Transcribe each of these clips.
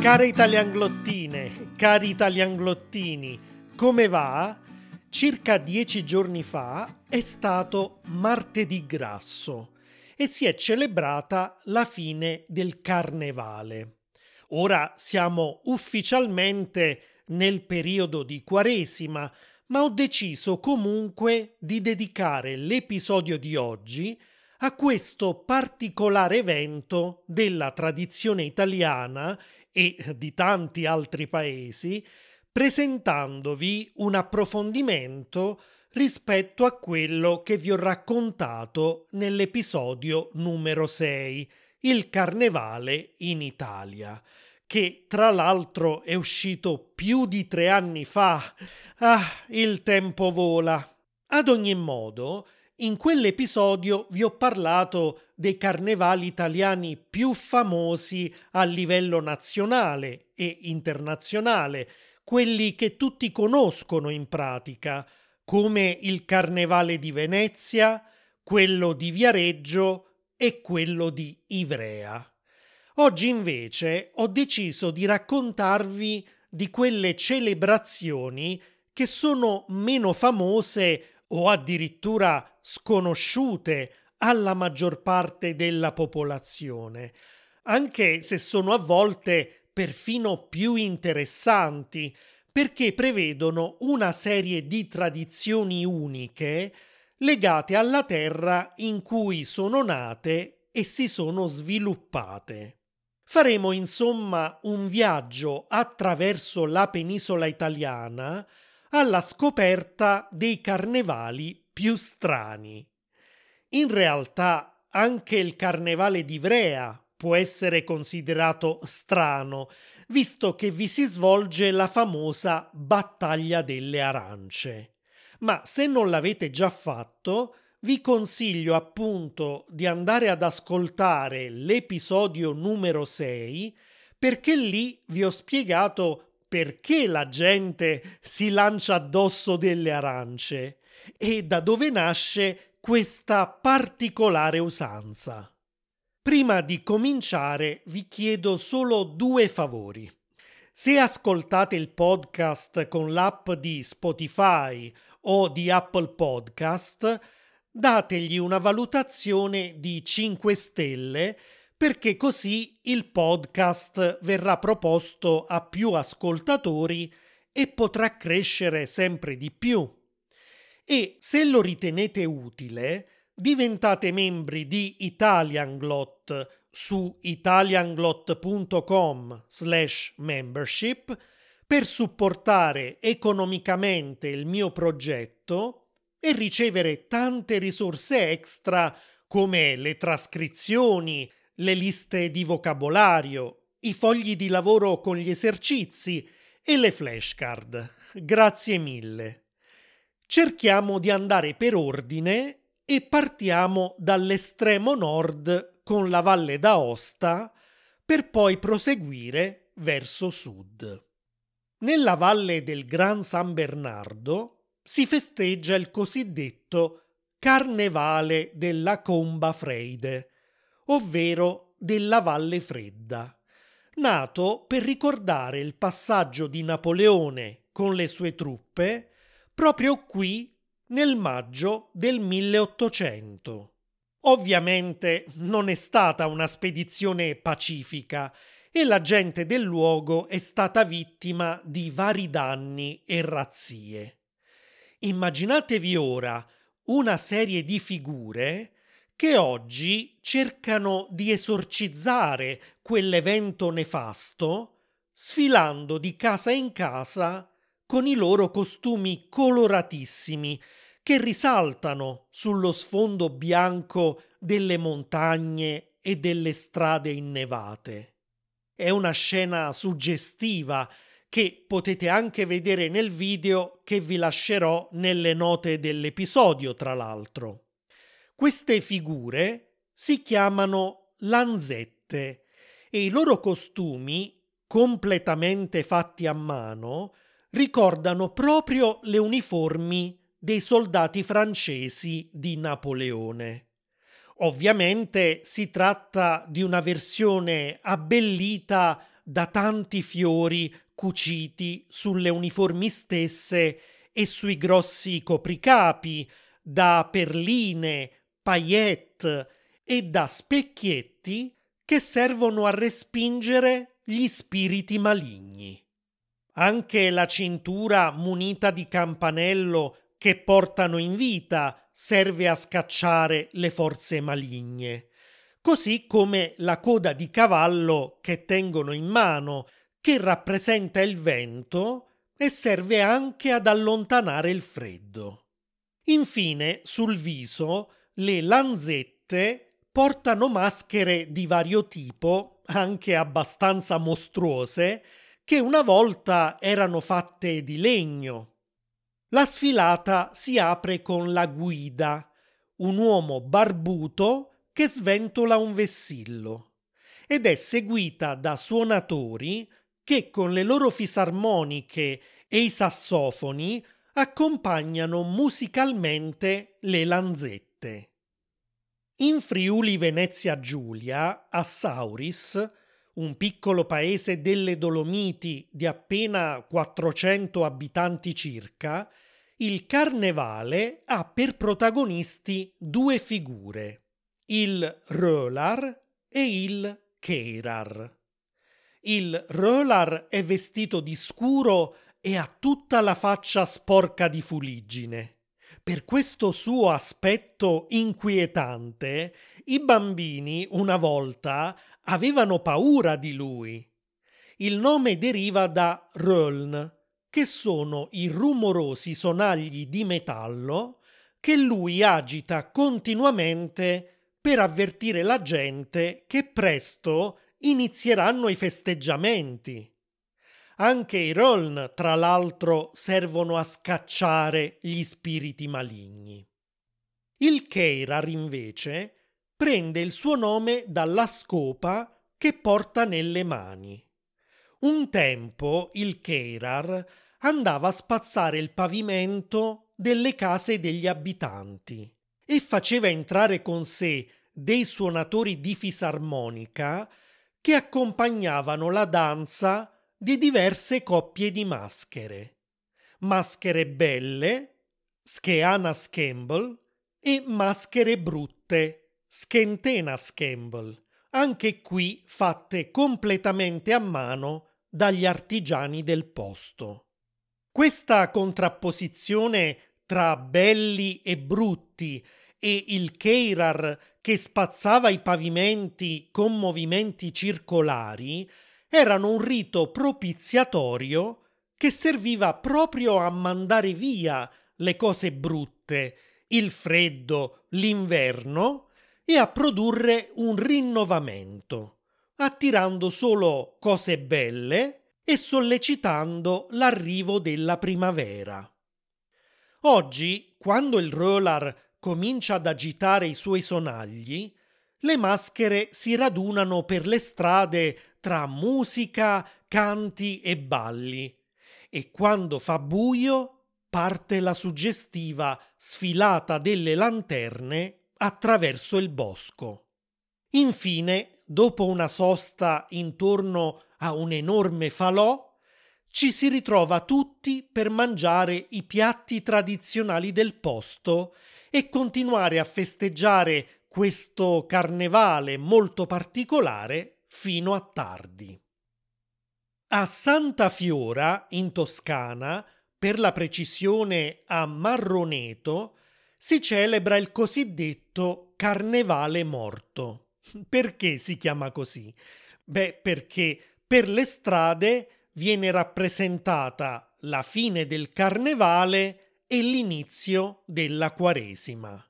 Care italianglottine, cari italianglottini, come va? Circa dieci giorni fa è stato martedì grasso e si è celebrata la fine del carnevale. Ora siamo ufficialmente nel periodo di Quaresima, ma ho deciso comunque di dedicare l'episodio di oggi a questo particolare evento della tradizione italiana e di tanti altri paesi, presentandovi un approfondimento rispetto a quello che vi ho raccontato nell'episodio numero 6, il carnevale in Italia, che tra l'altro è uscito più di tre anni fa. Ah, il tempo vola. Ad ogni modo, in quell'episodio vi ho parlato dei carnevali italiani più famosi a livello nazionale e internazionale, quelli che tutti conoscono in pratica, come il Carnevale di Venezia, quello di Viareggio e quello di Ivrea. Oggi invece ho deciso di raccontarvi di quelle celebrazioni che sono meno famose o addirittura sconosciute alla maggior parte della popolazione, anche se sono a volte perfino più interessanti, perché prevedono una serie di tradizioni uniche legate alla terra in cui sono nate e si sono sviluppate. Faremo insomma un viaggio attraverso la penisola italiana alla scoperta dei carnevali più strani. In realtà anche il carnevale di Ivrea può essere considerato strano, visto che vi si svolge la famosa battaglia delle arance. Ma se non l'avete già fatto, vi consiglio appunto di andare ad ascoltare l'episodio numero 6 perché lì vi ho spiegato perché la gente si lancia addosso delle arance e da dove nasce questa particolare usanza. Prima di cominciare vi chiedo solo due favori. Se ascoltate il podcast con l'app di Spotify o di Apple Podcast, dategli una valutazione di 5 stelle perché così il podcast verrà proposto a più ascoltatori e potrà crescere sempre di più. E se lo ritenete utile, diventate membri di Italianglot su italianglot.com slash membership per supportare economicamente il mio progetto e ricevere tante risorse extra come le trascrizioni, le liste di vocabolario, i fogli di lavoro con gli esercizi e le flashcard. Grazie mille. Cerchiamo di andare per ordine e partiamo dall'estremo nord con la Valle d'Aosta per poi proseguire verso sud. Nella valle del Gran San Bernardo si festeggia il cosiddetto Carnevale della Comba Freide, ovvero della Valle Fredda, nato per ricordare il passaggio di Napoleone con le sue truppe proprio qui nel maggio del 1800. Ovviamente non è stata una spedizione pacifica e la gente del luogo è stata vittima di vari danni e razzie. Immaginatevi ora una serie di figure che oggi cercano di esorcizzare quell'evento nefasto, sfilando di casa in casa con i loro costumi coloratissimi che risaltano sullo sfondo bianco delle montagne e delle strade innevate. È una scena suggestiva che potete anche vedere nel video che vi lascerò nelle note dell'episodio, tra l'altro. Queste figure si chiamano lanzette e i loro costumi, completamente fatti a mano, ricordano proprio le uniformi dei soldati francesi di Napoleone. Ovviamente si tratta di una versione abbellita da tanti fiori cuciti sulle uniformi stesse e sui grossi copricapi, da perline, paillette e da specchietti che servono a respingere gli spiriti maligni. Anche la cintura munita di campanello che portano in vita serve a scacciare le forze maligne, così come la coda di cavallo che tengono in mano, che rappresenta il vento e serve anche ad allontanare il freddo. Infine, sul viso, le lanzette portano maschere di vario tipo, anche abbastanza mostruose, che una volta erano fatte di legno. La sfilata si apre con la guida, un uomo barbuto che sventola un vessillo, ed è seguita da suonatori che con le loro fisarmoniche e i sassofoni accompagnano musicalmente le lanzette. In Friuli Venezia Giulia, a Sauris, un piccolo paese delle Dolomiti di appena 400 abitanti circa, il carnevale ha per protagonisti due figure, il Rölar e il Keirar. Il Rölar è vestito di scuro e ha tutta la faccia sporca di fuliggine. Per questo suo aspetto inquietante, i bambini una volta avevano paura di lui. Il nome deriva da Röln, che sono i rumorosi sonagli di metallo che lui agita continuamente per avvertire la gente che presto inizieranno i festeggiamenti. Anche i Roln, tra l'altro, servono a scacciare gli spiriti maligni. Il Keirar, invece, prende il suo nome dalla scopa che porta nelle mani. Un tempo il Keirar andava a spazzare il pavimento delle case degli abitanti e faceva entrare con sé dei suonatori di fisarmonica che accompagnavano la danza di diverse coppie di maschere. Maschere belle, Scheana Scamble, e maschere brutte, Schentena Scamble, anche qui fatte completamente a mano dagli artigiani del posto. Questa contrapposizione tra belli e brutti e il Keirar che spazzava i pavimenti con movimenti circolari erano un rito propiziatorio che serviva proprio a mandare via le cose brutte, il freddo, l'inverno e a produrre un rinnovamento, attirando solo cose belle e sollecitando l'arrivo della primavera. Oggi, quando il roller comincia ad agitare i suoi sonagli, le maschere si radunano per le strade tra musica, canti e balli e quando fa buio parte la suggestiva sfilata delle lanterne attraverso il bosco. Infine, dopo una sosta intorno a un enorme falò, ci si ritrova tutti per mangiare i piatti tradizionali del posto e continuare a festeggiare questo carnevale molto particolare fino a tardi. A Santa Fiora, in Toscana, per la precisione a Marroneto, si celebra il cosiddetto Carnevale morto. Perché si chiama così? Beh, perché per le strade viene rappresentata la fine del carnevale e l'inizio della Quaresima.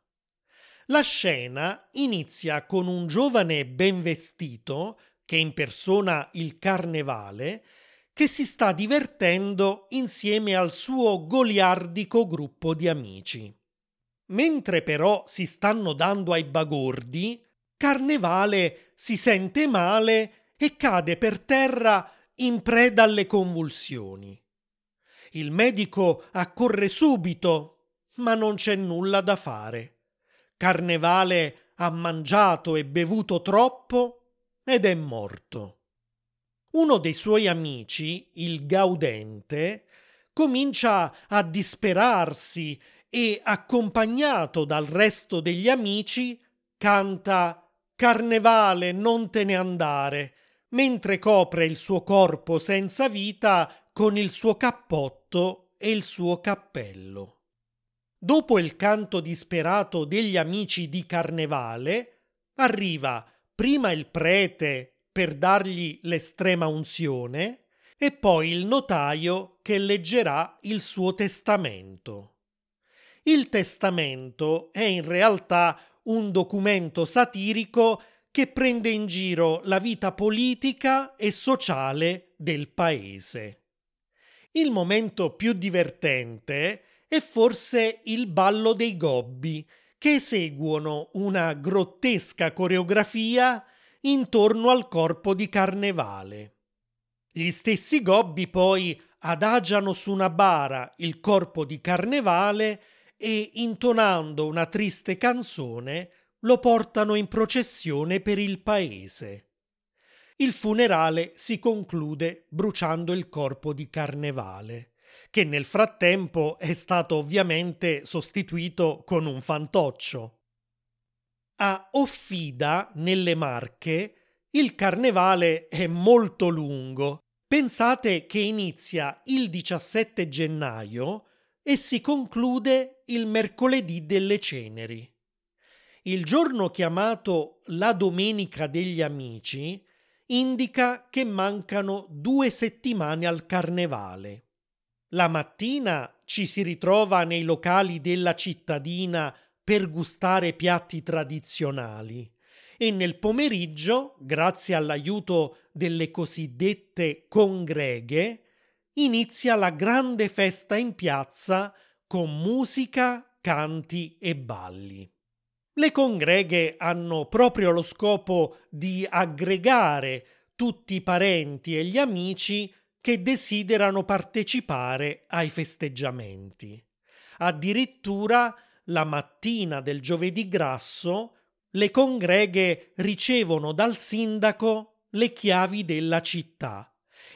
La scena inizia con un giovane ben vestito che impersona il carnevale, che si sta divertendo insieme al suo goliardico gruppo di amici. Mentre però si stanno dando ai bagordi, Carnevale si sente male e cade per terra in preda alle convulsioni. Il medico accorre subito, ma non c'è nulla da fare. Carnevale ha mangiato e bevuto troppo ed è morto. Uno dei suoi amici, il Gaudente, comincia a disperarsi e, accompagnato dal resto degli amici, canta Carnevale, non te ne andare, mentre copre il suo corpo senza vita con il suo cappotto e il suo cappello. Dopo il canto disperato degli amici di Carnevale, arriva prima il prete per dargli l'estrema unzione e poi il notaio che leggerà il suo testamento. Il testamento è in realtà un documento satirico che prende in giro la vita politica e sociale del paese. Il momento più divertente è forse il ballo dei gobbi, che eseguono una grottesca coreografia intorno al corpo di carnevale. Gli stessi gobbi poi adagiano su una bara il corpo di carnevale e, intonando una triste canzone, lo portano in processione per il paese. Il funerale si conclude bruciando il corpo di carnevale, che nel frattempo è stato ovviamente sostituito con un fantoccio. A Offida, nelle Marche, il carnevale è molto lungo. Pensate che inizia il 17 gennaio e si conclude il mercoledì delle ceneri. Il giorno chiamato la Domenica degli Amici indica che mancano due settimane al carnevale. La mattina ci si ritrova nei locali della cittadina per gustare piatti tradizionali e nel pomeriggio, grazie all'aiuto delle cosiddette congreghe, inizia la grande festa in piazza con musica, canti e balli. Le congreghe hanno proprio lo scopo di aggregare tutti i parenti e gli amici che desiderano partecipare ai festeggiamenti. Addirittura la mattina del giovedì grasso le congreghe ricevono dal sindaco le chiavi della città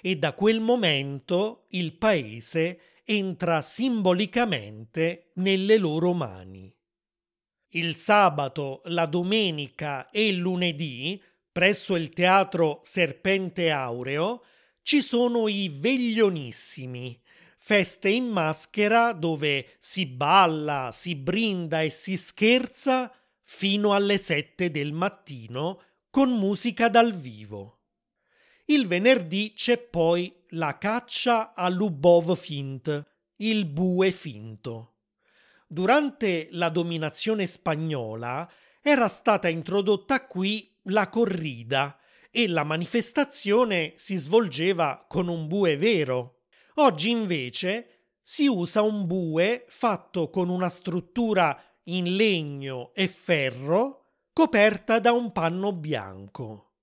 e da quel momento il paese entra simbolicamente nelle loro mani. Il sabato, la domenica e il lunedì, presso il teatro Serpente Aureo, ci sono i veglionissimi, feste in maschera dove si balla, si brinda e si scherza fino alle sette del mattino con musica dal vivo. Il venerdì c'è poi la caccia all'Ubov fint, il bue finto. Durante la dominazione spagnola era stata introdotta qui la corrida e la manifestazione si svolgeva con un bue vero, Oggi invece si usa un bue fatto con una struttura in legno e ferro coperta da un panno bianco.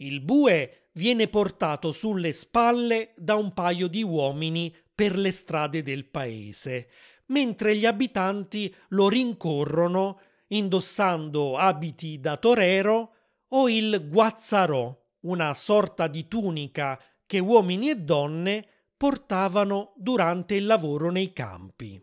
Il bue viene portato sulle spalle da un paio di uomini per le strade del paese, mentre gli abitanti lo rincorrono indossando abiti da torero o il guazzarò, una sorta di tunica che uomini e donne portavano durante il lavoro nei campi.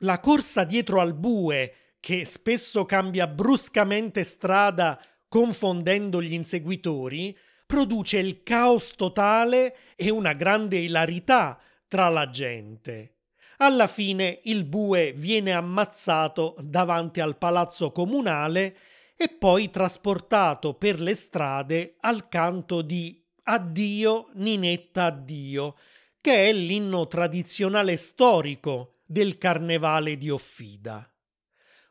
La corsa dietro al bue, che spesso cambia bruscamente strada confondendo gli inseguitori, produce il caos totale e una grande ilarità tra la gente. Alla fine il bue viene ammazzato davanti al palazzo comunale e poi trasportato per le strade al canto di Addio Ninetta Addio, che è l'inno tradizionale storico del carnevale di Offida.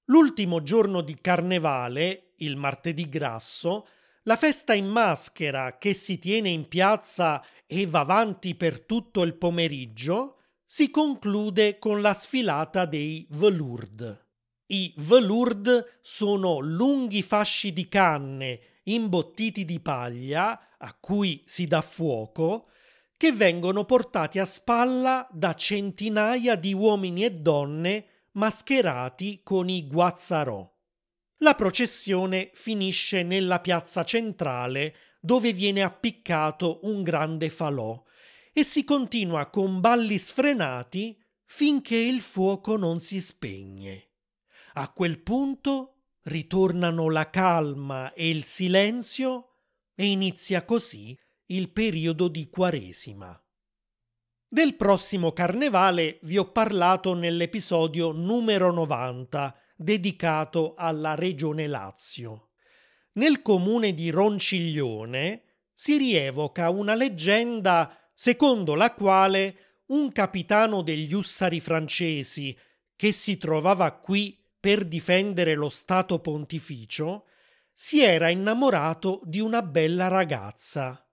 L'ultimo giorno di carnevale, il martedì grasso, la festa in maschera che si tiene in piazza e va avanti per tutto il pomeriggio si conclude con la sfilata dei velourd. I velourd sono lunghi fasci di canne imbottiti di paglia a cui si dà fuoco, che vengono portati a spalla da centinaia di uomini e donne mascherati con i guazzarò. La processione finisce nella piazza centrale dove viene appiccato un grande falò e si continua con balli sfrenati finché il fuoco non si spegne. A quel punto ritornano la calma e il silenzio e inizia così il periodo di Quaresima. Del prossimo carnevale vi ho parlato nell'episodio numero 90 dedicato alla regione Lazio. Nel comune di Ronciglione si rievoca una leggenda secondo la quale un capitano degli ussari francesi che si trovava qui per difendere lo Stato pontificio si era innamorato di una bella ragazza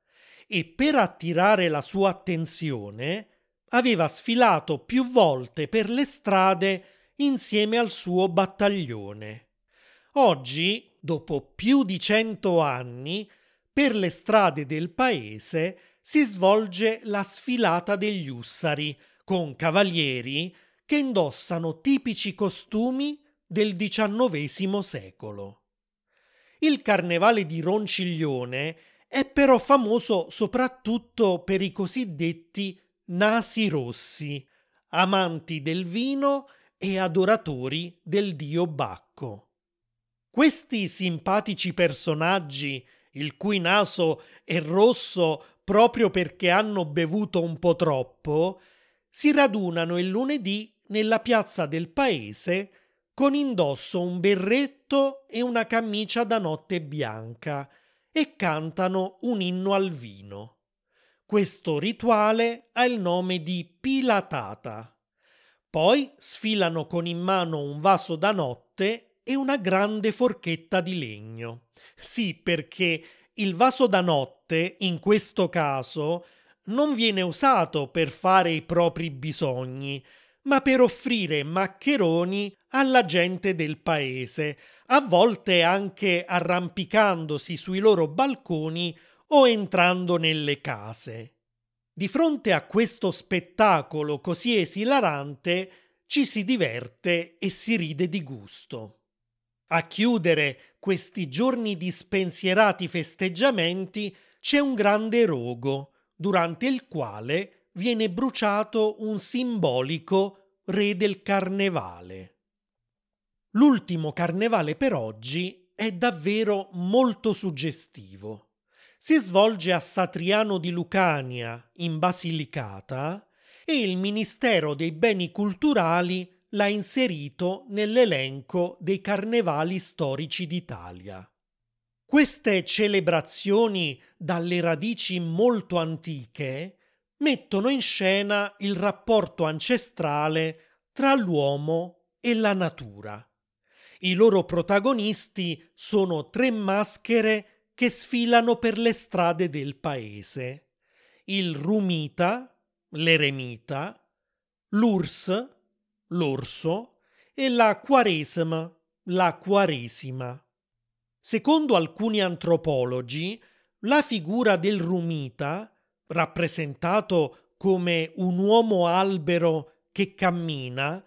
e per attirare la sua attenzione aveva sfilato più volte per le strade insieme al suo battaglione. Oggi, dopo più di cento anni, per le strade del paese si svolge la sfilata degli ussari, con cavalieri che indossano tipici costumi del XIX secolo. Il carnevale di Ronciglione è però famoso soprattutto per i cosiddetti nasi rossi, amanti del vino e adoratori del dio Bacco. Questi simpatici personaggi, il cui naso è rosso proprio perché hanno bevuto un po' troppo, si radunano il lunedì nella piazza del paese con indosso un berretto e una camicia da notte bianca e cantano un inno al vino. Questo rituale ha il nome di pilatata. Poi sfilano con in mano un vaso da notte e una grande forchetta di legno. Sì, perché il vaso da notte, in questo caso, non viene usato per fare i propri bisogni, ma per offrire maccheroni alla gente del paese, a volte anche arrampicandosi sui loro balconi o entrando nelle case. Di fronte a questo spettacolo così esilarante ci si diverte e si ride di gusto. A chiudere questi giorni di spensierati festeggiamenti c'è un grande rogo, durante il quale viene bruciato un simbolico re del carnevale. L'ultimo carnevale per oggi è davvero molto suggestivo. Si svolge a Satriano di Lucania, in Basilicata, e il Ministero dei Beni Culturali l'ha inserito nell'elenco dei carnevali storici d'Italia. Queste celebrazioni dalle radici molto antiche mettono in scena il rapporto ancestrale tra l'uomo e la natura. I loro protagonisti sono tre maschere che sfilano per le strade del paese. Il rumita, l'eremita, l'urs, l'orso e la quaresima, la quaresima. Secondo alcuni antropologi, la figura del rumita, rappresentato come un uomo albero che cammina,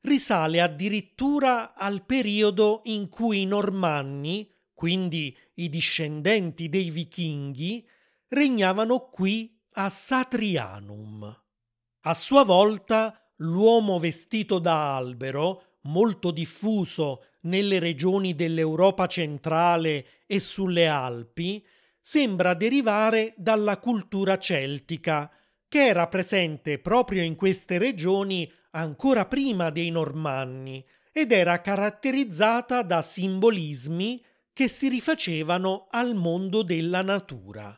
risale addirittura al periodo in cui i normanni, quindi i discendenti dei vichinghi, regnavano qui a Satrianum. A sua volta l'uomo vestito da albero, molto diffuso nelle regioni dell'Europa centrale e sulle Alpi, sembra derivare dalla cultura celtica, che era presente proprio in queste regioni ancora prima dei Normanni ed era caratterizzata da simbolismi che si rifacevano al mondo della natura.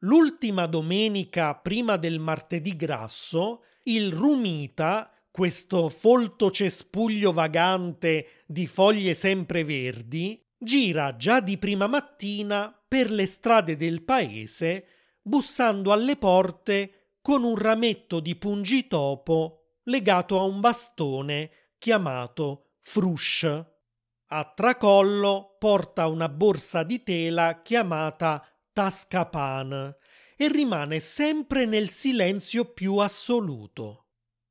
L'ultima domenica prima del martedì grasso, il rumita, questo folto cespuglio vagante di foglie sempreverdi, gira già di prima mattina per le strade del paese, bussando alle porte con un rametto di pungitopo legato a un bastone chiamato frush. A tracollo porta una borsa di tela chiamata tascapan e rimane sempre nel silenzio più assoluto.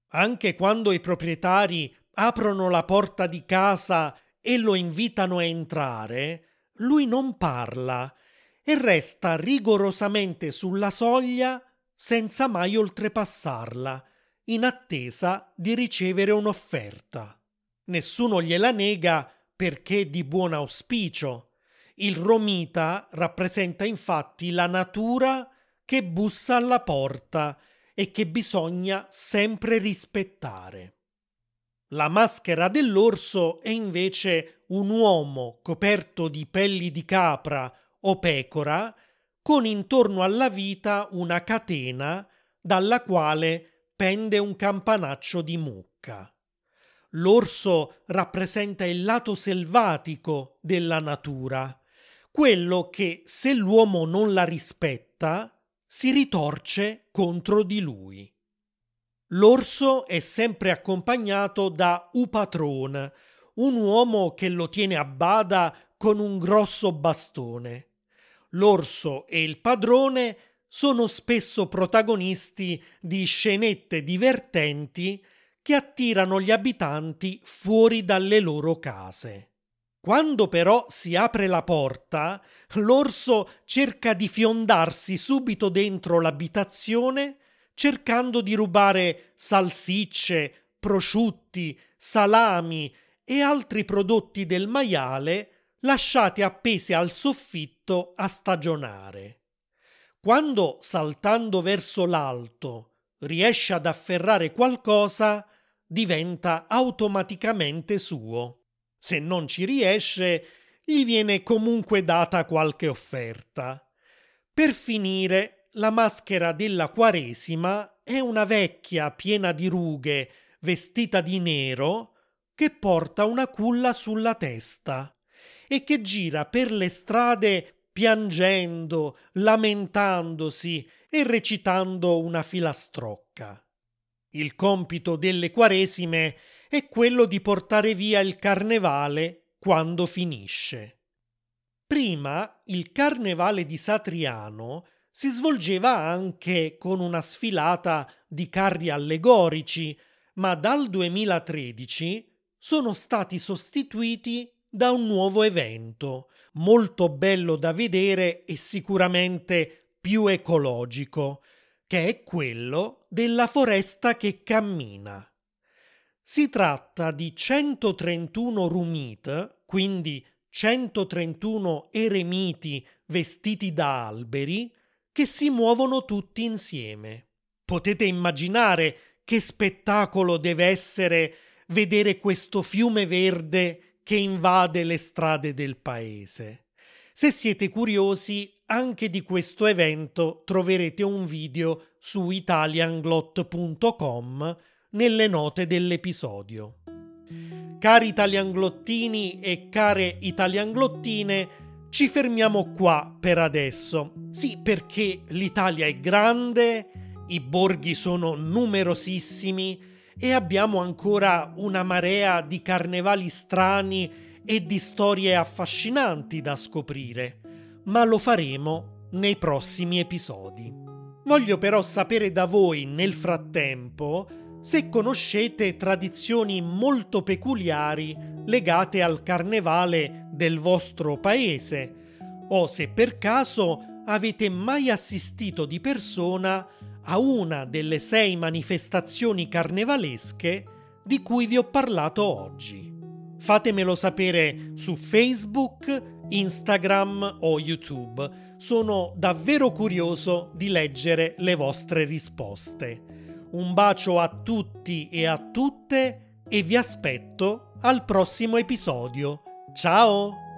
Anche quando i proprietari aprono la porta di casa e lo invitano a entrare, lui non parla e resta rigorosamente sulla soglia senza mai oltrepassarla, in attesa di ricevere un'offerta. Nessuno gliela nega perché di buon auspicio. Il romita rappresenta infatti la natura che bussa alla porta e che bisogna sempre rispettare. La maschera dell'orso è invece un uomo coperto di pelli di capra o pecora, con intorno alla vita una catena dalla quale pende un campanaccio di mucca. L'orso rappresenta il lato selvatico della natura, quello che se l'uomo non la rispetta si ritorce contro di lui. L'orso è sempre accompagnato da Upatron, un uomo che lo tiene a bada con un grosso bastone. L'orso e il padrone sono spesso protagonisti di scenette divertenti che attirano gli abitanti fuori dalle loro case. Quando però si apre la porta, l'orso cerca di fiondarsi subito dentro l'abitazione cercando di rubare salsicce, prosciutti, salami e altri prodotti del maiale lasciati appesi al soffitto a stagionare. Quando, saltando verso l'alto, riesce ad afferrare qualcosa, diventa automaticamente suo. Se non ci riesce, gli viene comunque data qualche offerta. Per finire, la maschera della Quaresima è una vecchia piena di rughe, vestita di nero, che porta una culla sulla testa e che gira per le strade piangendo, lamentandosi e recitando una filastrocca. Il compito delle Quaresime è quello di portare via il carnevale quando finisce. Prima il carnevale di Satriano si svolgeva anche con una sfilata di carri allegorici, ma dal 2013 sono stati sostituiti da un nuovo evento, molto bello da vedere e sicuramente più ecologico, che è quello della foresta che cammina. Si tratta di 131 rumit, quindi 131 eremiti vestiti da alberi, che si muovono tutti insieme. Potete immaginare che spettacolo deve essere vedere questo fiume verde che invade le strade del paese. Se siete curiosi, anche di questo evento troverete un video su italianglot.com nelle note dell'episodio. Cari italianglottini e care italianglottine, ci fermiamo qua per adesso. Sì, perché l'Italia è grande, i borghi sono numerosissimi e abbiamo ancora una marea di carnevali strani e di storie affascinanti da scoprire, ma lo faremo nei prossimi episodi. Voglio però sapere da voi nel frattempo se conoscete tradizioni molto peculiari legate al carnevale del vostro paese o se per caso avete mai assistito di persona a una delle sei manifestazioni carnevalesche di cui vi ho parlato oggi. Fatemelo sapere su Facebook, Instagram o YouTube. Sono davvero curioso di leggere le vostre risposte. Un bacio a tutti e a tutte e vi aspetto al prossimo episodio. Ciao!